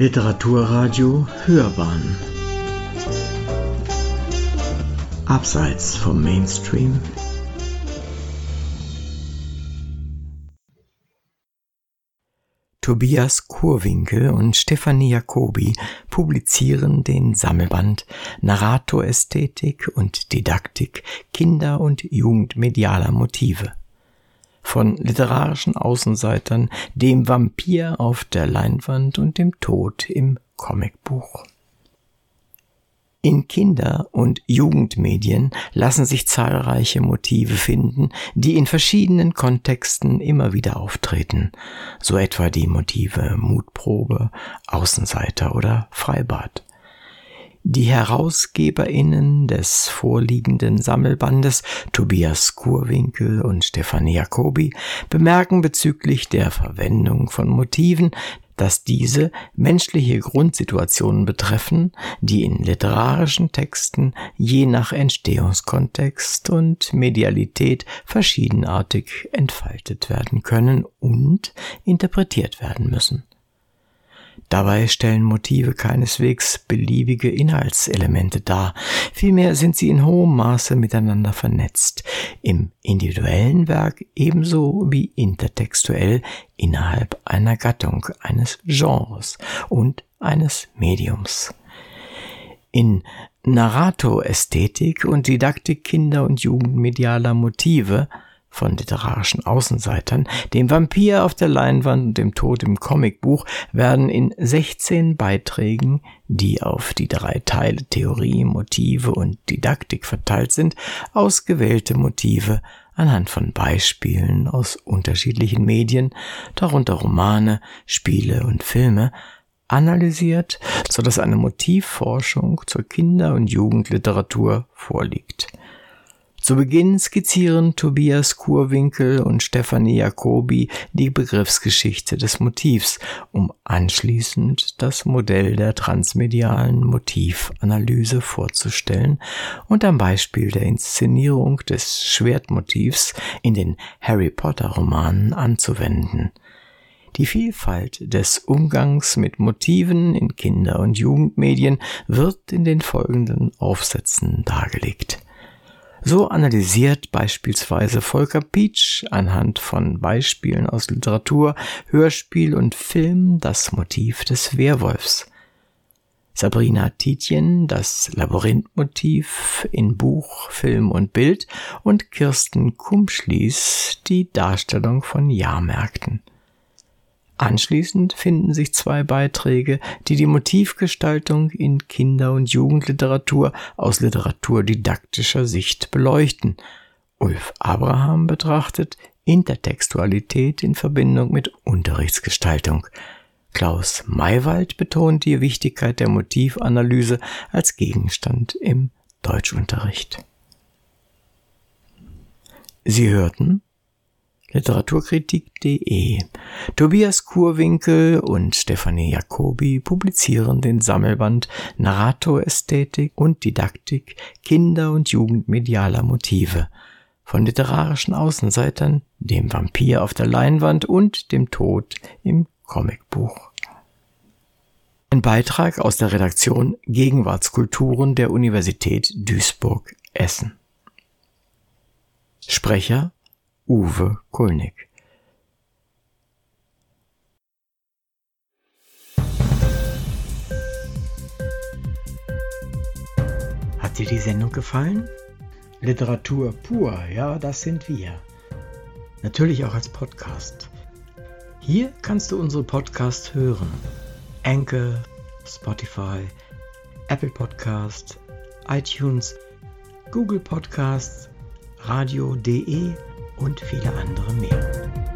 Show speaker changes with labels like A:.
A: Literaturradio Hörbahn. Abseits vom Mainstream. Tobias Kurwinkel und Stefanie Jacobi publizieren den Sammelband Narratorästhetik und Didaktik Kinder- und Jugendmedialer Motive von literarischen Außenseitern, dem Vampir auf der Leinwand und dem Tod im Comicbuch. In Kinder- und Jugendmedien lassen sich zahlreiche Motive finden, die in verschiedenen Kontexten immer wieder auftreten, so etwa die Motive Mutprobe, Außenseiter oder Freibad. Die HerausgeberInnen des vorliegenden Sammelbandes, Tobias Kurwinkel und Stefanie Jacobi, bemerken bezüglich der Verwendung von Motiven, dass diese menschliche Grundsituationen betreffen, die in literarischen Texten je nach Entstehungskontext und Medialität verschiedenartig entfaltet werden können und interpretiert werden müssen. Dabei stellen Motive keineswegs beliebige Inhaltselemente dar, vielmehr sind sie in hohem Maße miteinander vernetzt, im individuellen Werk ebenso wie intertextuell innerhalb einer Gattung, eines Genres und eines Mediums. In Narratorästhetik und Didaktik kinder- und jugendmedialer Motive von literarischen Außenseitern, dem Vampir auf der Leinwand und dem Tod im Comicbuch werden in 16 Beiträgen, die auf die drei Teile Theorie, Motive und Didaktik verteilt sind, ausgewählte Motive anhand von Beispielen aus unterschiedlichen Medien, darunter Romane, Spiele und Filme, analysiert, so dass eine Motivforschung zur Kinder- und Jugendliteratur vorliegt. Zu Beginn skizzieren Tobias Kurwinkel und Stefanie Jacobi die Begriffsgeschichte des Motivs, um anschließend das Modell der transmedialen Motivanalyse vorzustellen und am Beispiel der Inszenierung des Schwertmotivs in den Harry Potter Romanen anzuwenden. Die Vielfalt des Umgangs mit Motiven in Kinder- und Jugendmedien wird in den folgenden Aufsätzen dargelegt. So analysiert beispielsweise Volker Pietsch anhand von Beispielen aus Literatur, Hörspiel und Film das Motiv des Werwolfs. Sabrina Tietjen das Labyrinthmotiv in Buch, Film und Bild und Kirsten Kumschlies die Darstellung von Jahrmärkten. Anschließend finden sich zwei Beiträge, die die Motivgestaltung in Kinder- und Jugendliteratur aus literaturdidaktischer Sicht beleuchten. Ulf Abraham betrachtet Intertextualität in Verbindung mit Unterrichtsgestaltung. Klaus Maywald betont die Wichtigkeit der Motivanalyse als Gegenstand im Deutschunterricht. Sie hörten Literaturkritik.de. Tobias Kurwinkel und Stefanie Jacobi publizieren den Sammelband Narratorästhetik und Didaktik Kinder- und Jugendmedialer Motive von literarischen Außenseitern, dem Vampir auf der Leinwand und dem Tod im Comicbuch. Ein Beitrag aus der Redaktion Gegenwartskulturen der Universität Duisburg-Essen. Sprecher Uwe Kulnig. Hat dir die Sendung gefallen? Literatur pur, ja, das sind wir. Natürlich auch als Podcast. Hier kannst du unsere Podcasts hören. Anchor, Spotify, Apple Podcast, iTunes, Google Podcasts, radio.de und viele andere mehr.